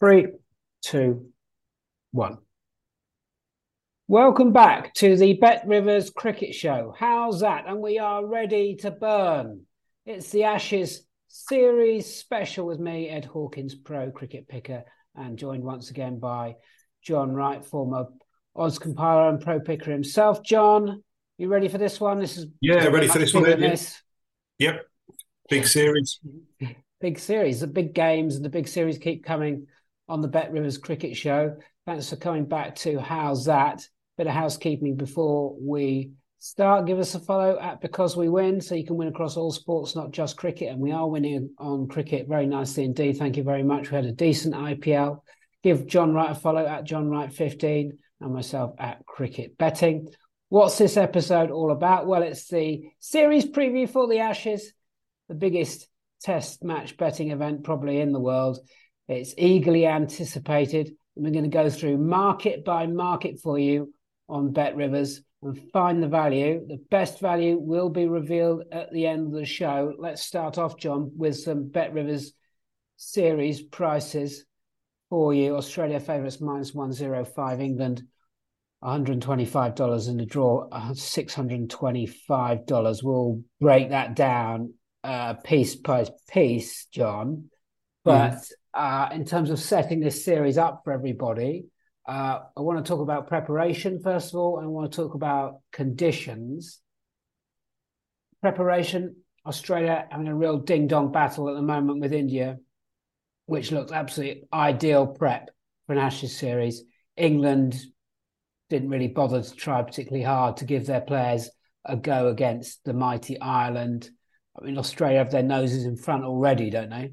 Three, two, one. Welcome back to the Bet Rivers Cricket Show. How's that? And we are ready to burn. It's the Ashes series special with me, Ed Hawkins, pro cricket picker, and joined once again by John Wright, former Oz compiler and pro picker himself. John, you ready for this one? This is yeah, ready for this one. This. Yep, big series. big series. The big games and the big series keep coming on the Bet Rivers Cricket Show. Thanks for coming back to How's That? Bit of housekeeping before we start. Give us a follow at Because We Win so you can win across all sports, not just cricket. And we are winning on cricket very nicely indeed. Thank you very much. We had a decent IPL. Give John Wright a follow at John Wright 15 and myself at Cricket Betting. What's this episode all about? Well, it's the series preview for the Ashes, the biggest test match betting event probably in the world. It's eagerly anticipated. We're going to go through market by market for you on Bet Rivers and find the value. The best value will be revealed at the end of the show. Let's start off, John, with some Bet Rivers series prices for you. Australia favourites minus 105, England $125 in the draw, $625. We'll break that down uh, piece by piece, John. But mm uh, in terms of setting this series up for everybody, uh, I want to talk about preparation first of all, and I want to talk about conditions. Preparation, Australia having a real ding dong battle at the moment with India, which looks absolutely ideal prep for an Ashes series. England didn't really bother to try particularly hard to give their players a go against the mighty Ireland. I mean, Australia have their noses in front already, don't they?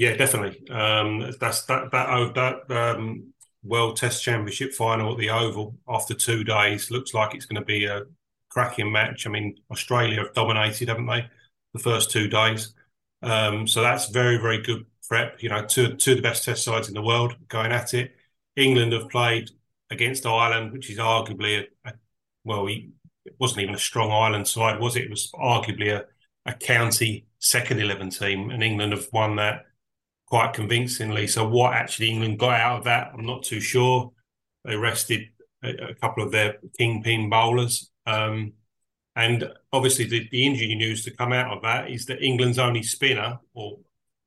Yeah, definitely. Um, that's that that oh, that um, World Test Championship final at the Oval after two days looks like it's going to be a cracking match. I mean, Australia have dominated, haven't they, the first two days? Um, so that's very very good prep. You know, two two of the best Test sides in the world going at it. England have played against Ireland, which is arguably a, a well, it wasn't even a strong Ireland side, was it? It was arguably a, a county second eleven team, and England have won that quite convincingly. So what actually England got out of that, I'm not too sure. They rested a, a couple of their kingpin bowlers. Um, and obviously, the, the, injury news to come out of that is that England's only spinner or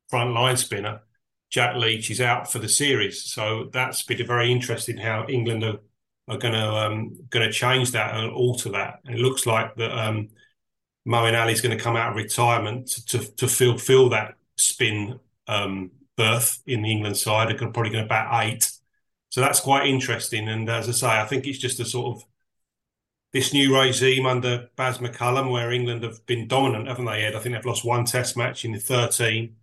front line spinner, Jack Leach, is out for the series. So that's been very interesting how England are, are going to um, going to change that and alter that. And it looks like that um, Moeen Ali is going to come out of retirement to, to, to fulfill that spin um, berth in the England side are probably going to bat eight. So that's quite interesting. And as I say, I think it's just a sort of this new regime under Baz McCullum, where England have been dominant, haven't they, Ed? I think they've lost one test match in the 13.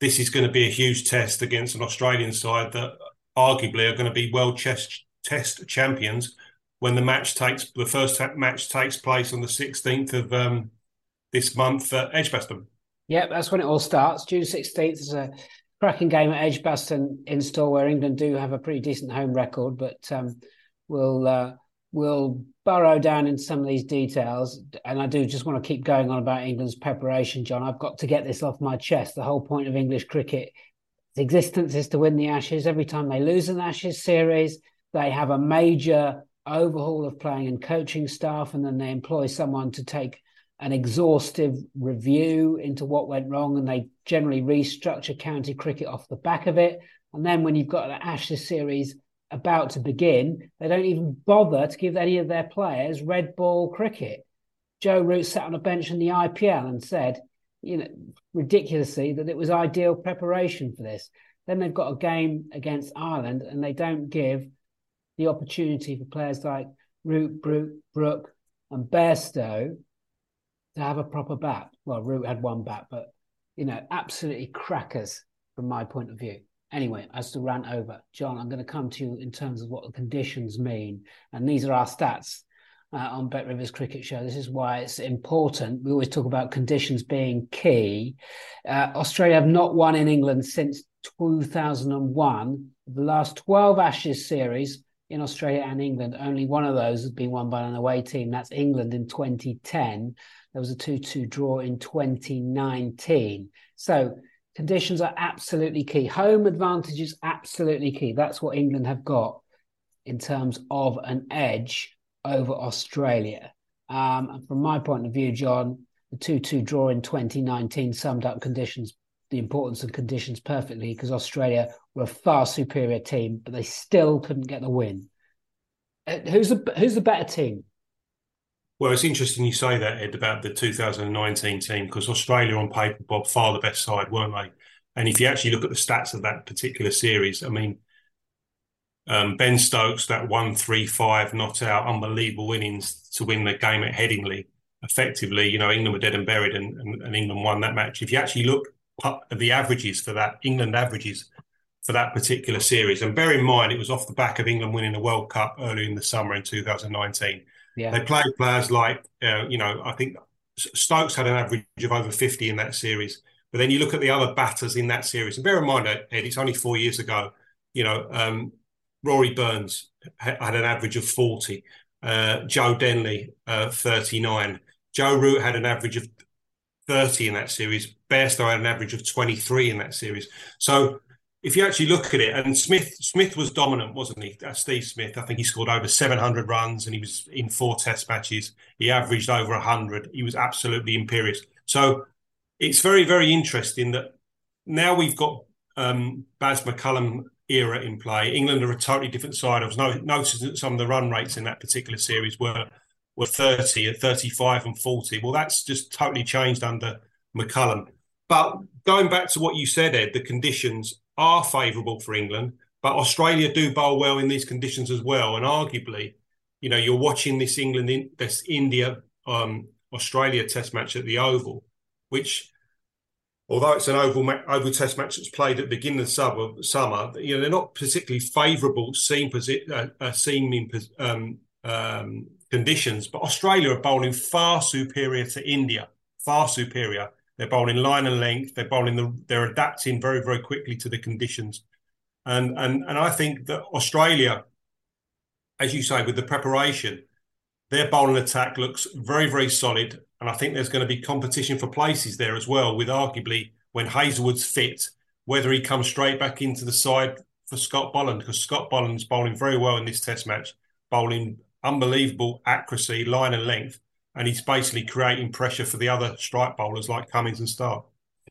This is going to be a huge test against an Australian side that arguably are going to be world chess test champions when the match takes the first match takes place on the 16th of um, this month at Edgbaston. Yep, that's when it all starts. June 16th is a cracking game at Edgbaston in store where England do have a pretty decent home record, but um, we'll uh, we'll burrow down into some of these details. And I do just want to keep going on about England's preparation, John. I've got to get this off my chest. The whole point of English cricket, existence is to win the Ashes. Every time they lose an Ashes series, they have a major overhaul of playing and coaching staff, and then they employ someone to take an exhaustive review into what went wrong, and they generally restructure county cricket off the back of it. And then when you've got an Ashes series about to begin, they don't even bother to give any of their players red ball cricket. Joe Root sat on a bench in the IPL and said, you know, ridiculously that it was ideal preparation for this. Then they've got a game against Ireland and they don't give the opportunity for players like Root, Brooke, Brook, and Bairstow to have a proper bat. Well, Root had one bat, but you know, absolutely crackers from my point of view. Anyway, as to rant over, John, I'm going to come to you in terms of what the conditions mean, and these are our stats uh, on Bet Rivers Cricket Show. This is why it's important. We always talk about conditions being key. Uh, Australia have not won in England since 2001. The last 12 Ashes series in Australia and England, only one of those has been won by an away team. That's England in 2010. There was a 2 2 draw in 2019. So conditions are absolutely key. Home advantage is absolutely key. That's what England have got in terms of an edge over Australia. Um, and from my point of view, John, the 2 2 draw in 2019 summed up conditions, the importance and conditions perfectly because Australia were a far superior team, but they still couldn't get the win. Uh, who's the, who's the better team? Well, it's interesting you say that, Ed, about the 2019 team because Australia on paper, Bob, far the best side, weren't they? And if you actually look at the stats of that particular series, I mean, um, ben Stokes, that one three five not out, unbelievable innings to win the game at Headingley. Effectively, you know, England were dead and buried, and, and, and England won that match. If you actually look the averages for that, England averages for that particular series, and bear in mind it was off the back of England winning the World Cup early in the summer in 2019. Yeah. They played players like, uh, you know, I think Stokes had an average of over 50 in that series. But then you look at the other batters in that series, and bear in mind, Ed, it's only four years ago. You know, um, Rory Burns had an average of 40. Uh, Joe Denly, uh, 39. Joe Root had an average of 30 in that series. Bairstow had an average of 23 in that series. So if you actually look at it, and Smith Smith was dominant, wasn't he? Uh, Steve Smith, I think he scored over 700 runs and he was in four test matches. He averaged over 100. He was absolutely imperious. So it's very, very interesting that now we've got um, Baz McCullum era in play. England are a totally different side. I was noticing that some of the run rates in that particular series were were 30 at 35 and 40. Well, that's just totally changed under McCullum. But going back to what you said, Ed, the conditions are favourable for England, but Australia do bowl well in these conditions as well. And arguably, you know, you're watching this England, this India, um, Australia Test match at the Oval, which although it's an oval oval test match that's played at the beginning of the summer, you know they're not particularly favourable seam posi- uh, uh, seaming um, um, conditions. But Australia are bowling far superior to India, far superior. They're bowling line and length. They're bowling the. They're adapting very very quickly to the conditions, and and and I think that Australia, as you say, with the preparation, their bowling attack looks very very solid and I think there's going to be competition for places there as well, with arguably when Hazlewood's fit, whether he comes straight back into the side for Scott Boland, because Scott Boland's bowling very well in this test match, bowling unbelievable accuracy, line and length. And he's basically creating pressure for the other strike bowlers like Cummins and Starc.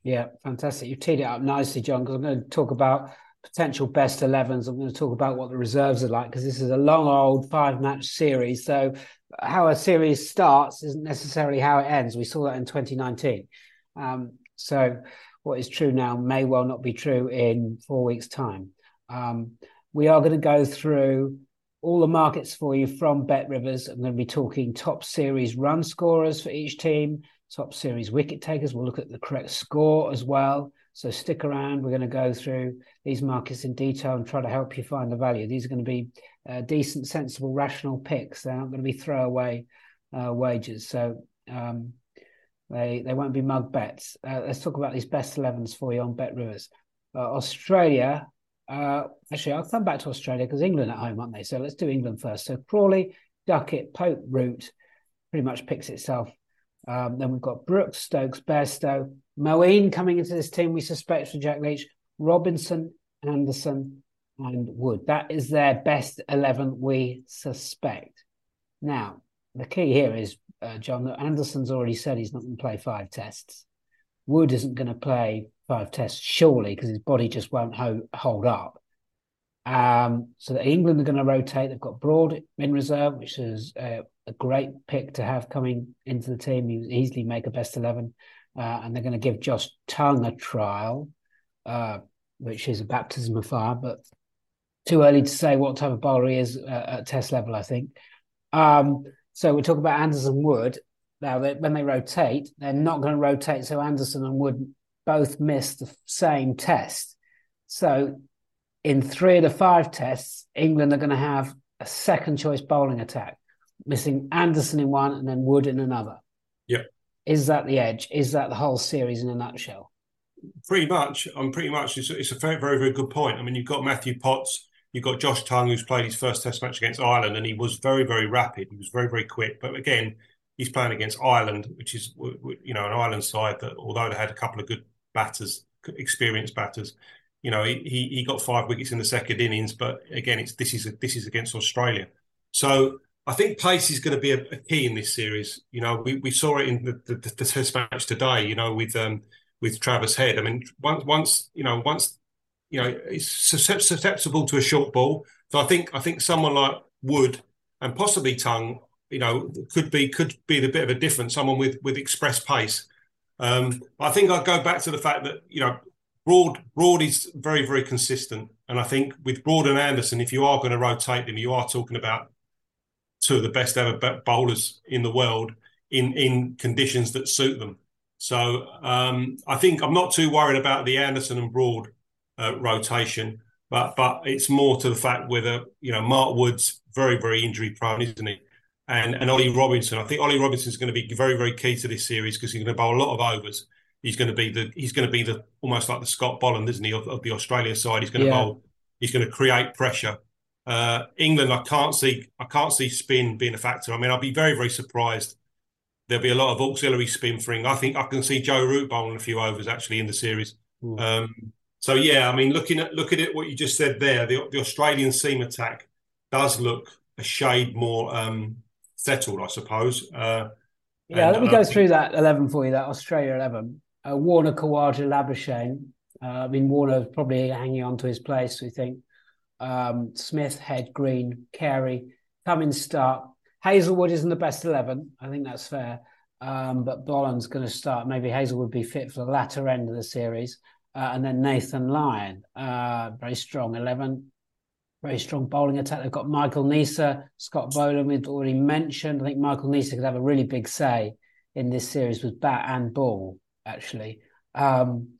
Yeah, fantastic. You've teed it up nicely, John, because I'm going to talk about potential best 11s. I'm going to talk about what the reserves are like because this is a long old five match series. So how a series starts isn't necessarily how it ends. We saw that in 2019. Um, so what is true now may well not be true in four weeks' time. Um, we are going to go through all the markets for you from Bet Rivers. I'm going to be talking top series run scorers for each team, top series wicket takers. We'll look at the correct score as well. So stick around. We're going to go through these markets in detail and try to help you find the value. These are going to be uh, decent, sensible, rational picks. They're not going to be throwaway uh, wages. So um, they they won't be mug bets. Uh, let's talk about these best 11s for you on Bet Rivers. Uh, Australia. Uh, actually, I'll come back to Australia because England at home, aren't they? So let's do England first. So Crawley, Duckett, Pope, Root pretty much picks itself. Um, then we've got Brooks, Stokes, Bairstow, Moeen coming into this team. We suspect for Jack Leach, Robinson, Anderson, and Wood. That is their best 11, we suspect. Now, the key here is, uh, John, that Anderson's already said he's not going to play five tests. Wood isn't going to play five tests, surely, because his body just won't ho- hold up. Um, so that England are going to rotate. They've got Broad in reserve, which is a, a great pick to have coming into the team. He easily make a best eleven, uh, and they're going to give Josh Tongue a trial, uh, which is a baptism of fire, but too early to say what type of bowler he is uh, at test level. I think. Um, so we talk about Anderson Wood. Now, they, when they rotate, they're not going to rotate. So Anderson and Wood both miss the same test. So in three of the five tests, England are going to have a second choice bowling attack, missing Anderson in one and then Wood in another. Yeah. Is that the edge? Is that the whole series in a nutshell? Pretty much. I'm pretty much. It's, it's a very, very, very good point. I mean, you've got Matthew Potts, you've got Josh Tongue, who's played his first Test match against Ireland, and he was very, very rapid. He was very, very quick. But again, he's playing against Ireland, which is you know an Ireland side that, although they had a couple of good batters, experienced batters, you know, he he got five wickets in the second innings, but again, it's this is a, this is against Australia. So I think pace is going to be a, a key in this series. You know, we, we saw it in the, the, the Test match today. You know, with um, with Travis Head. I mean, once once you know once you know it's susceptible to a short ball. So I think I think someone like Wood and possibly Tongue, you know, could be could be the bit of a difference. Someone with with express pace. Um, I think I'd go back to the fact that you know Broad Broad is very very consistent, and I think with Broad and Anderson, if you are going to rotate them, you are talking about two of the best ever bowlers in the world in in conditions that suit them. So um, I think I'm not too worried about the Anderson and Broad uh, rotation, but but it's more to the fact whether you know Mark Woods very very injury prone, isn't he? And and Ollie Robinson, I think Ollie Robinson is going to be very very key to this series because he's going to bowl a lot of overs he's going to be the he's going to be the almost like the Scott Boland, isn't he, of, of the Australia side? He's going to yeah. bowl. He's going to create pressure. Uh, England, I can't see I can't see spin being a factor. I mean, I'll be very very surprised. There'll be a lot of auxiliary spin for England. I think I can see Joe Root bowling a few overs actually in the series. Um, so yeah, I mean, looking at looking at what you just said there, the, the Australian seam attack does look a shade more um, settled, I suppose. Uh, yeah, and, let me go through that eleven for you. That Australia eleven uh, Warner, Khawaja, Labuschagne. Uh, I mean, Warner probably hanging on to his place, we think. Um, Smith, Head, Green, Carey, Cummins Starc. Hazlewood isn't the best 11. I think that's fair. Um, but Boland's going to start. Maybe Hazlewood be fit for the latter end of the series. Uh, and then Nathan Lyon, uh, very strong 11, very strong bowling attack. They've got Michael Neser, Scott Boland, we've already mentioned. I think Michael Neser could have a really big say in this series with bat and ball actually. Um,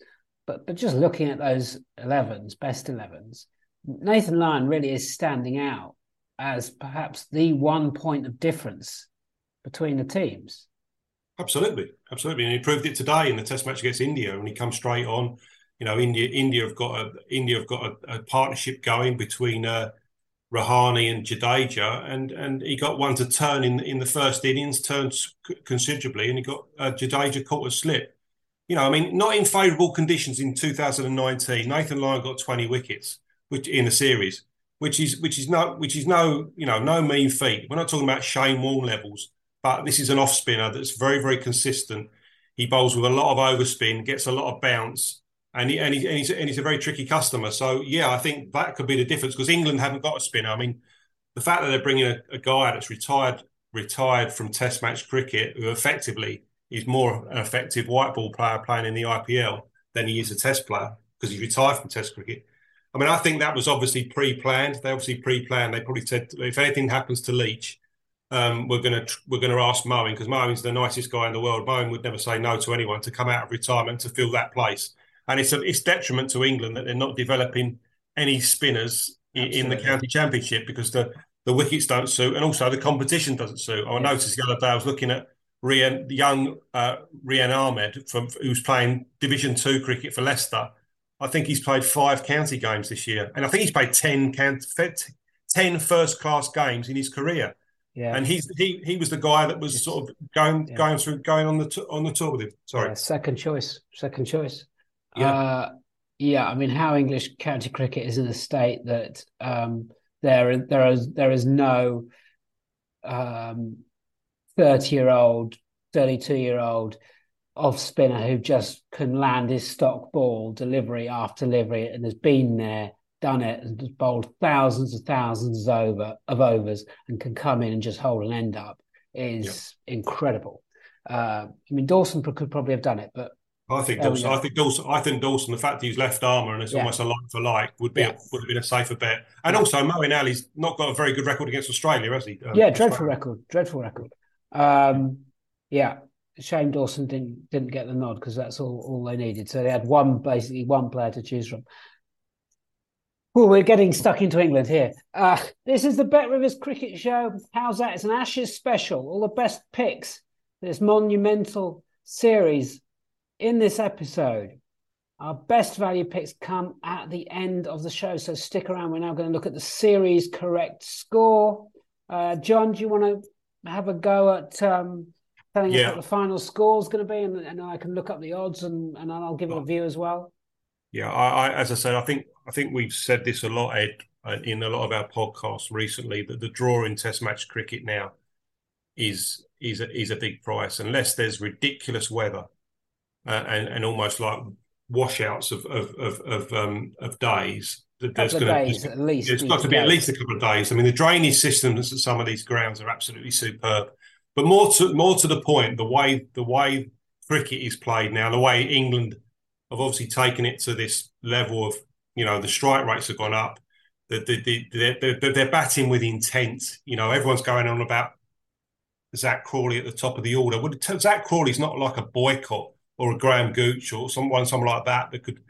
but but just looking at those 11s, best 11s, Nathan Lyon really is standing out as perhaps the one point of difference between the teams. Absolutely, absolutely, and he proved it today in the Test match against India when he comes straight on. You know, India India have got a India have got a, a partnership going between uh, Rahane and Jadeja, and and he got one to turn in in the first innings, turned considerably, and he got uh, Jadeja caught a slip you know, I mean, not in favourable conditions in 2019. Nathan Lyon got 20 wickets, which in the series, which is which is no which is no you know no mean feat. We're not talking about Shane Warne levels, but this is an off spinner that's very very consistent. He bowls with a lot of overspin, gets a lot of bounce, and he, and, he, and, he's, and he's a very tricky customer. So yeah, I think that could be the difference because England haven't got a spinner. I mean, the fact that they're bringing a, a guy that's retired retired from Test match cricket who effectively is more an effective white ball player playing in the IPL than he is a Test player because he's retired from Test cricket. I mean, I think that was obviously pre-planned. They obviously pre-planned. They probably said if anything happens to Leach, um, we're gonna we're gonna ask Moeen because Moeen's the nicest guy in the world. Moeen would never say no to anyone to come out of retirement to fill that place. And it's a it's detriment to England that they're not developing any spinners in, in the county championship because the the wickets don't suit and also the competition doesn't suit. I noticed the other day I was looking at Rehan, young uh, Rehan Ahmed, from who's playing Division Two cricket for Leicester. I think he's played five county games this year, and I think he's played 10, 10 first class games in his career. Yeah. And he's he he was the guy that was sort of going yeah. going through going on the t- on the tour with him. Sorry, yeah, second choice, second choice. Yeah, uh, yeah. I mean, how English county cricket is in a state that um, there there is there is no um, 30 year old, 32 year old off spinner who just can land his stock ball delivery after delivery and has been there done it and just bowled thousands and thousands of over of overs and can come in and just hold an end up is yep. incredible. Uh, I mean, Dawson could probably have done it, but I think Dawson. I think Dawson. I think Dawson. The fact that he's left armer and it's yeah. almost a like for like would be yeah. a, would have been a safer bet. And also, Moeen Ali's not got a very good record against Australia, has he? Um, yeah, dreadful record. Dreadful record. Um, yeah, shame Dawson didn't didn't get the nod because that's all all they needed. So they had one basically one player to choose from. Well, we're getting stuck into England here. Uh, this is the Bet Rivers Cricket Show. How's that? It's an Ashes special. All the best picks. This monumental series in this episode. Our best value picks come at the end of the show, so stick around. We're now going to look at the series correct score. Uh, John, do you want to have a go at um, telling yeah. us what the final score is going to be, and, and I can look up the odds and, and I'll give it a view as well. Yeah, I, I, as I said, I think I think we've said this a lot, Ed, uh, in a lot of our podcasts recently. That the draw in Test match cricket now is is a, is a big price unless there's ridiculous weather uh, and and almost like washouts of of of of, um, of days. That there's going to at least. It's got to be days. at least a couple of days. I mean, the drainage systems at some of these grounds are absolutely superb. But more to more to the point, the way the way cricket is played now, the way England have obviously taken it to this level of you know the strike rates have gone up. The, the, the, they're, they're batting with intent. You know, everyone's going on about Zak Crawley at the top of the order. Well, Zak Crawley's not like a boycott or a Graham Gooch or someone someone like that that could,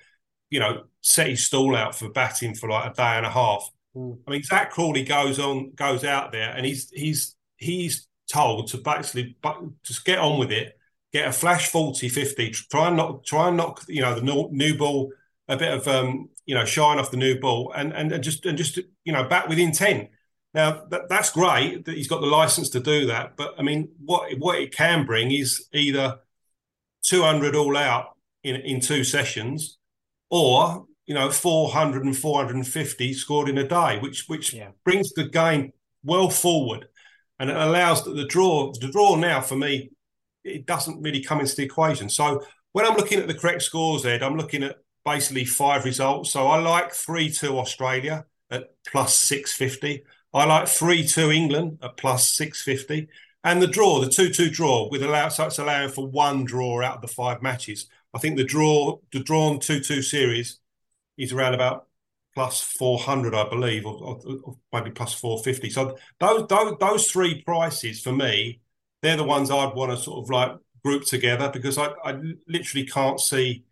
you know, set his stall out for batting for like a day and a half. Mm. I mean, Zak Crawley goes on, goes out there, and he's he's he's told to basically just get on with it, get a flash 40, 50, try and knock, try and knock, you know, the new, new ball a bit of um, you know, shine off the new ball, and and, and just and just you know, bat with intent. Now that, that's great that he's got the license to do that, but I mean, what what it can bring is either 200 all out in, in two sessions, or you know 400 and 450 scored in a day, which which yeah. brings the game well forward, and it allows the draw. The draw now for me, it doesn't really come into the equation. So when I'm looking at the correct scores, Ed, I'm looking at basically five results. So I like three two Australia at plus 650. I like 3 2 England at plus 650. And the draw, the 2 2 draw, with allow, so it's allowing for one draw out of the five matches. I think the draw, the drawn 2 2 series is around about plus 400, I believe, or, or, or, maybe plus 450. So those, those, those three prices for me, they're the ones I'd want to sort of like group together because I, I literally can't see.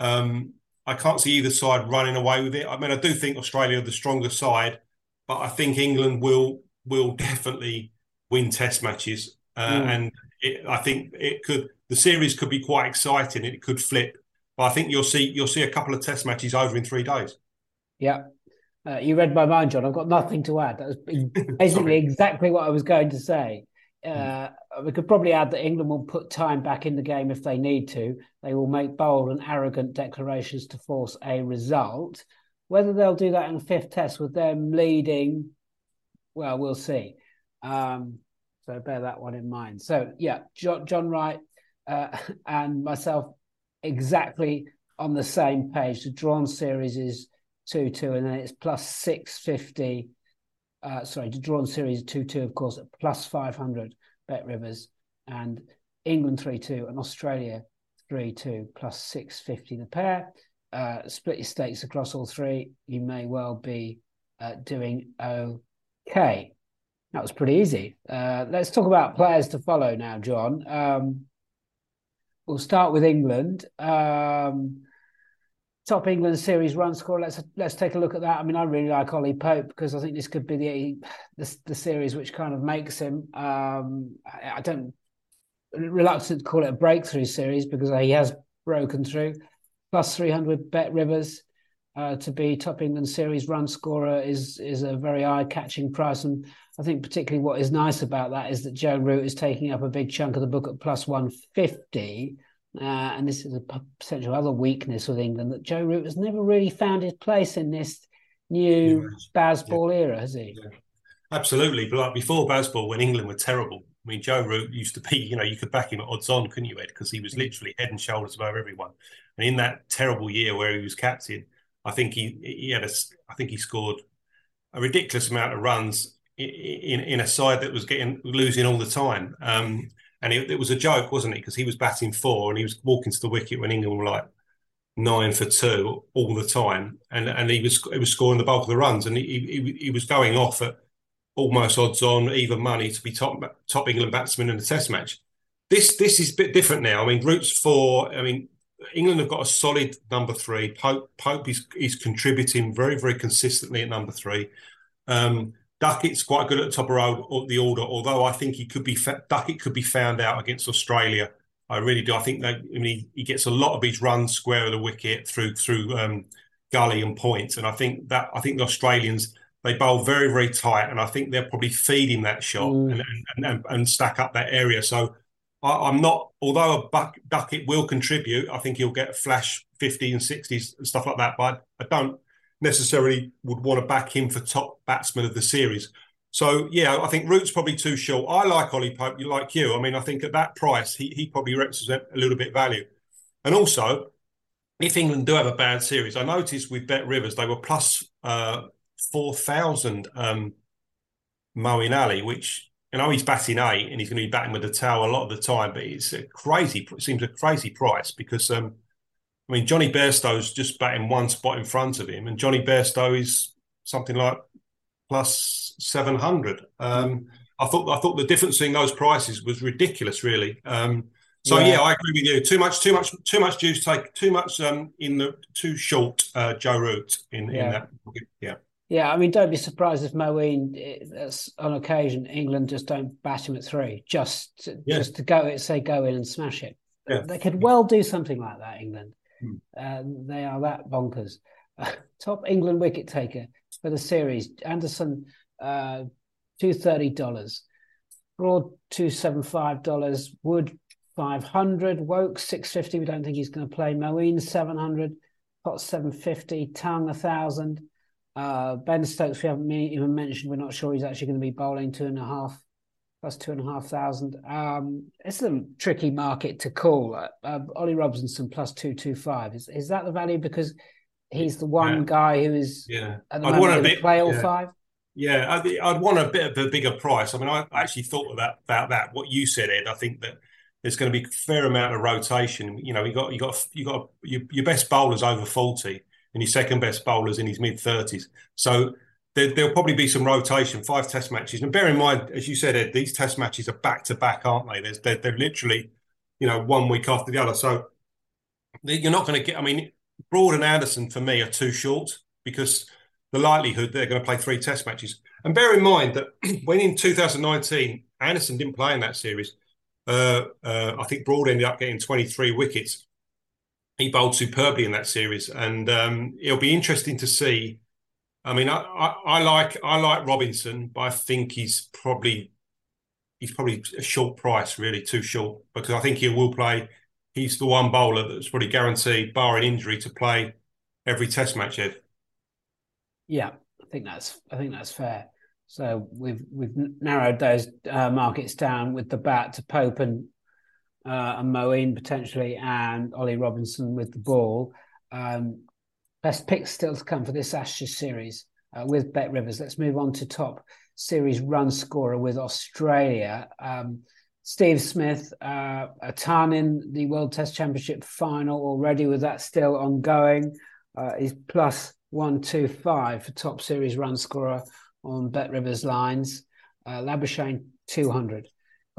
Um, I can't see either side running away with it. I mean, I do think Australia are the stronger side, but I think England will will definitely win test matches, uh, mm. and it, I think it could. The series could be quite exciting. It could flip, but I think you'll see you'll see a couple of test matches over in three days. Yeah, uh, you read my mind, John. I've got nothing to add. That was basically exactly what I was going to say. Uh, we could probably add that England will put time back in the game if they need to. They will make bold and arrogant declarations to force a result. Whether they'll do that in the fifth test with them leading, well, we'll see. Um, so bear that one in mind. So yeah, John, John Wright uh, and myself exactly on the same page. The drawn series is two two, and then it's plus six fifty. Uh, sorry, the drawn series two two, of course, plus five hundred. Bet Rivers and England three two and Australia three two plus six fifty the pair. Uh, split your stakes across all three. You may well be uh, doing okay. That was pretty easy. Uh, let's talk about players to follow now, John. Um, we'll start with England. Um, top England series run score. Let's let's take a look at that. I mean, I really like Ollie Pope because I think this could be the the, the series which kind of makes him. Um, I, I, don't reluctant to call it a breakthrough series because he has broken through. Plus three hundred Bet Rivers uh, to be top England series run scorer is is a very eye catching price and I think particularly what is nice about that is that Joe Root is taking up a big chunk of the book at plus 150. Uh, and this is a potential other weakness with England that Joe Root has never really found his place in this new. Bazball yeah. era, has he? Yeah. Absolutely. But like before Bazball, when England were terrible, I mean, Joe Root used to be, you know, you could back him at odds on, couldn't you, Ed? Because he was mm. literally head and shoulders above everyone. And in that terrible year where he was captain, I think he he had a I think he scored a ridiculous amount of runs in in, a side that was getting losing all the time. Um, and it, it, was a joke, wasn't it? Because he was batting four and he was walking to the wicket when England were like nine for two all the time, and and he was he was scoring the bulk of the runs, and he he, he was going off at almost odds on even money to be top top England batsman in a Test match. This this is a bit different now. I mean, Root's four. I mean, England have got a solid number three. Pope Pope is is contributing very very consistently at number three. Um, Duckett's quite good at the top of the order, although I think he could be Duckett could be found out against Australia. I really do. I think that I mean he, he gets a lot of his runs square of the wicket through through um, gully and points, and I think that I think the Australians they bowl very very tight, and I think they're probably feeding that shot mm. and, and, and, and stack up that area. So I, am not, although a buck, Duckett will contribute, I think he'll get flash 50 and 60s and stuff like that. But I don't necessarily would want to back him for top batsman of the series. So yeah, I think Root's probably too short. I like Ollie Pope, like you. I mean, I think at that price, he he probably represents a little bit value. And also, if England do have a bad series, I noticed with Bet Rivers they were plus uh, four thousand um, Moeen Ali, which you know he's batting eight and he's going to be batting with the towel a lot of the time, but it's a crazy. It seems a crazy price because um, I mean Jonny Bairstow's just batting one spot in front of him, and Jonny Bairstow is something like plus seven hundred. Um, I thought I thought the difference in those prices was ridiculous, really. Um, so yeah. yeah. I agree with you. Too much, too much, too much juice. Take too much um, in the too short uh, Joe Root in, yeah. in that. Yeah. Yeah, I mean, don't be surprised if Moeen, eh, on occasion, England just don't bat him at three, just to, yeah. just to go say go in and smash it. Yeah. They could well do something like that, England. Hmm. Uh, they are that bonkers. Uh, top England wicket taker for the series, Anderson, uh, two thirty dollars, Broad two seven five dollars, Wood five hundred, Woakes six fifty. We don't think he's going to play. Moeen seven hundred, Potts seven fifty, Tongue a thousand. Uh, ben Stokes, we haven't even mentioned. We're not sure he's actually going to be bowling two and a half plus two and a half thousand. Um, it's a tricky market to call. Uh, uh, Ollie Robinson plus two two five. Is is that the value because he's the one yeah. guy who is yeah. At the I'd want a bit, play all yeah. five. Yeah, I'd, I'd, want a bit of a bigger price. I mean, I actually thought that about that. What you said, Ed. I think that there's going to be a fair amount of rotation. You know, you got you got you got your, your best bowlers over forty and your second best bowler's in his mid 30s. So there, will probably be some rotation, five test matches. And bear in mind, as you said, Ed, these test matches are back to back, aren't they? There's, they're, they're literally, you know, one week after the other. So you're not going to get, I mean, Broad and Anderson for me are too short because the likelihood they're going to play three test matches. And bear in mind that when in 2019, Anderson didn't play in that series, uh, uh, I think Broad ended up getting 23 wickets he bowled superbly in that series, and um, it'll be interesting to see. I mean, I, I, I, like I like Robinson, but I think he's probably he's probably a short price, really too short, because I think he will play. He's the one bowler that's probably guaranteed, barring injury, to play every Test match. Ed. Yeah, I think that's I think that's fair. So we've we've narrowed those uh, markets down with the bat to Pope and uh, and Moeen potentially, and Ollie Robinson with the ball. Um, best picks still to come for this Ashes series uh, with Bet Rivers. Let's move on to top series run scorer with Australia. Um, Steve Smith, uh, a ton in the World Test Championship final already, with that still ongoing. Uh, he's plus 125 for top series run scorer on Bet Rivers lines. Uh, Labuschagne 200,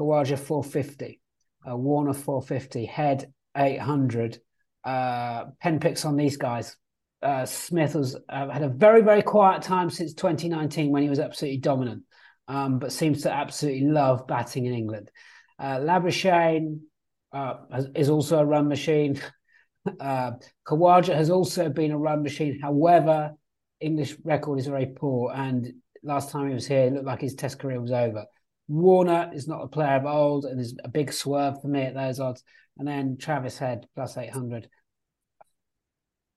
Khawaja 450 Warner 450, Head 800. Uh, pen picks on these guys. Uh, Smith has uh, had a very, very quiet time since 2019 when he was absolutely dominant, um, but seems to absolutely love batting in England. Uh, Labuschagne uh, is also a run machine. uh, Khawaja has also been a run machine. However, English record is very poor, and last time he was here, it looked like his Test career was over. Warner is not a player of old, and there's a big swerve for me at those odds. And then Travis Head plus 800.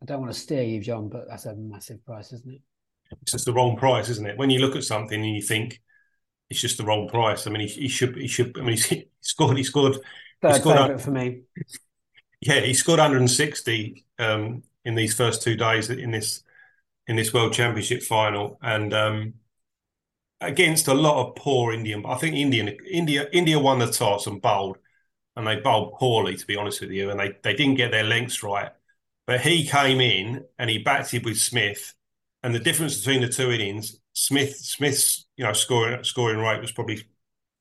I don't want to steer you, John, but that's a massive price, isn't it? It's just the wrong price, isn't it? When you look at something and you think it's just the wrong price. I mean, he, he should, he should. I mean, he scored, he scored. Third he scored for me. Yeah, he scored 160 um, in these first two days in this in this World Championship final, and um, against a lot of poor Indian. I think Indian India India won the toss and bowled, and they bowled poorly, to be honest with you, and they they didn't get their lengths right. But he came in and he batted with Smith, and the difference between the two innings, Smith Smith's you know scoring scoring rate was probably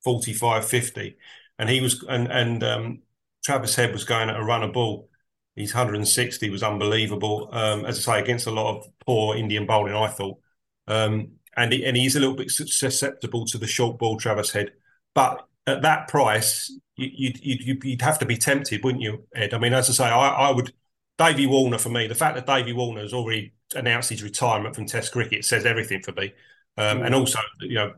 45, 50, and he was and and um, Travis Head was going at a run of ball. His 160 was unbelievable. Um, as I say, against a lot of poor Indian bowling, I thought. Um, and he, and he's a little bit susceptible to the short ball Travis Head. But at that price, you, you, you'd have to be tempted, wouldn't you, Ed? I mean, as I say, I, I would. Davey Warner for me, the fact that Davey Warner has already announced his retirement from Test cricket says everything for me. Um, mm. And also, you know,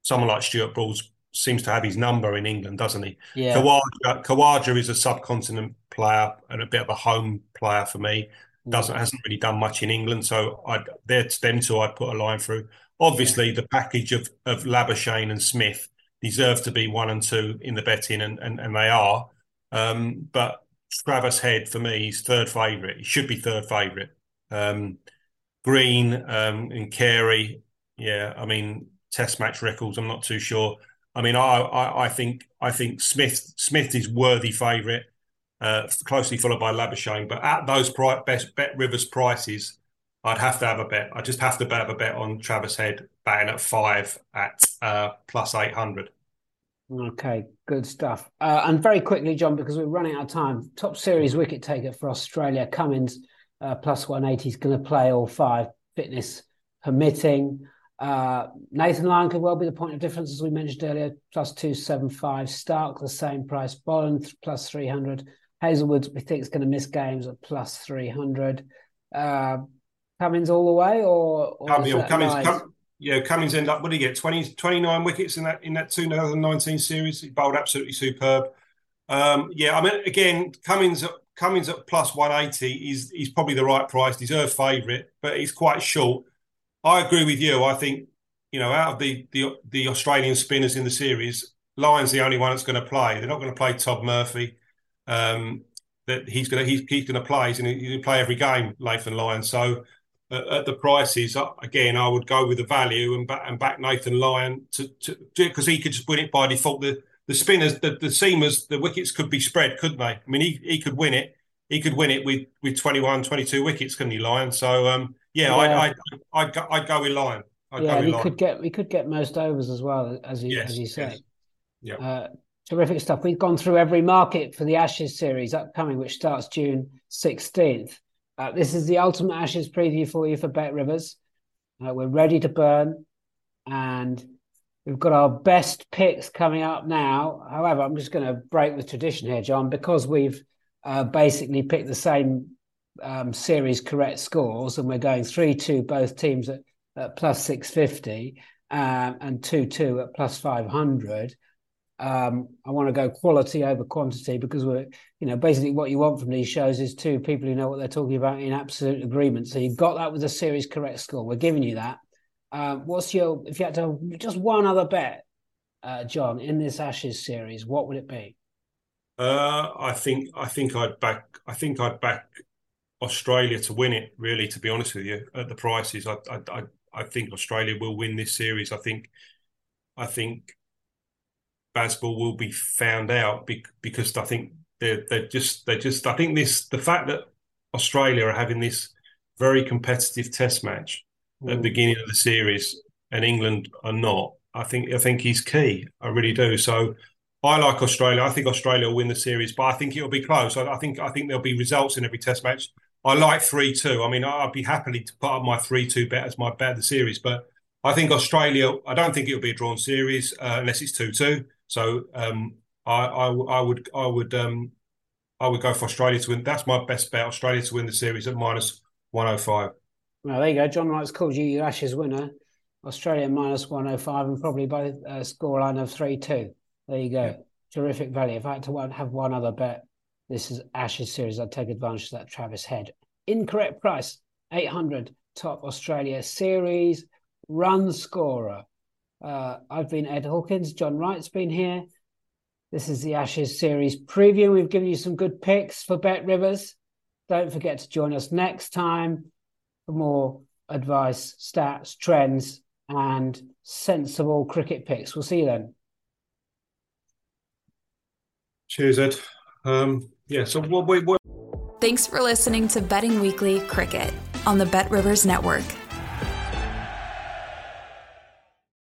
someone like Stuart Broad seems to have his number in England, doesn't he? Yeah. Khawaja, Khawaja is a subcontinent player and a bit of a home player for me. Mm. Doesn't hasn't really done much in England, so I'd there them two I'd put a line through. Obviously, the package of of Labuschagne and Smith deserve to be one and two in the betting, and and, and they are. Um, but Travis Head for me is third favourite. He should be third favourite. Um, Green um, and Carey, yeah. I mean, Test match records. I'm not too sure. I mean, I, I, I think I think Smith Smith is worthy favourite, uh, closely followed by Labuschagne. But at those best bet Rivers prices, I'd have to have a bet. I just have to have a bet on Travis Head batting at five at uh, plus 800. Okay, good stuff. Uh, and very quickly, John, because we're running out of time, top series wicket taker for Australia, Cummins, uh, plus 180 is going to play all five, fitness permitting. Uh, Nathan Lyon could well be the point of difference, as we mentioned earlier, plus 275. Starc, the same price. Boland, plus 300. Hazlewood, we think, is going to miss games at plus 300. Cummins all the way, or, or Cummins, Cummins, yeah, Cummins end up. What did he get? 20, 29 wickets in that in that 2019 series. He bowled absolutely superb. Um, yeah, I mean, again, Cummins Cummins at plus 180 is he's probably the right price. He's Deserved favourite, but he's quite short. I agree with you. I think you know out of the the, the Australian spinners in the series, Lyon's the only one that's going to play. They're not going to play Todd Murphy. Um, that he's going to he's, he's going to play. He's going to play every game, Nathan Lyon. So at the prices, again, I would go with the value and back and back Nathan Lyon to because he could just win it by default. The the spinners, the, the seamers, the wickets could be spread, couldn't they? I mean, he, he could win it. He could win it with, with 21, 22 wickets, couldn't he, Lyon? So um, yeah, yeah. I, I, I'd, go, I'd go with Lyon. I'd yeah, he could get we could get most overs as well, as you yes, as you say. Yes. Yeah. Uh, terrific stuff. We've gone through every market for the Ashes series upcoming, which starts June 16th. Uh, this is the ultimate Ashes preview for you for Bet Rivers. Uh, we're ready to burn, and we've got our best picks coming up now. However, I'm just going to break with tradition here, John, because we've uh, basically picked the same um, series correct scores, and we're going three two both teams at, at plus six fifty um, and two two at plus five hundred um, I want to go quality over quantity because we're, you know, basically what you want from these shows is two people who know what they're talking about in absolute agreement. So you've got that with a series correct score. We're giving you that. Um, what's your, if you had to just one other bet, uh, John, in this Ashes series, what would it be? Uh, I think I think I'd back I think I'd back Australia to win it. Really, to be honest with you, at the prices, I I I think Australia will win this series. I think I think Bazball will be found out because I think they're they're just they just I think this the fact that Australia are having this very competitive Test match at the mm. beginning of the series and England are not. I think I think he's key. I really do. So I like Australia. I think Australia will win the series, but I think it'll be close. I, I think I think there'll be results in every Test match. I like three two. I mean, I'd be happily to put up my three two bet as my bet of the series, but I think Australia. I don't think it'll be a drawn series uh, unless it's two two. So um, I, I, I would I would um, I would go for Australia to win. That's my best bet. Australia to win the series at minus one hundred oh five. Well, there you go. John Wright's called you your Ashes winner. Australia minus one hundred oh five, and probably by a scoreline of three two. There you go. Yeah. Terrific value. If I had to have one other bet, this is Ashes series. I'd take advantage of that Travis Head. Incorrect price eight hundred. Top Australia series run scorer uh, I've been Ed Hawkins. John Wright's been here. This is the Ashes series preview. We've given you some good picks for Bet Rivers. Don't forget to join us next time for more advice, stats, trends, and sensible cricket picks. We'll see you then. Cheers, Ed. Um, yeah, so what we. Thanks for listening to Betting Weekly Cricket on the Bet Rivers Network.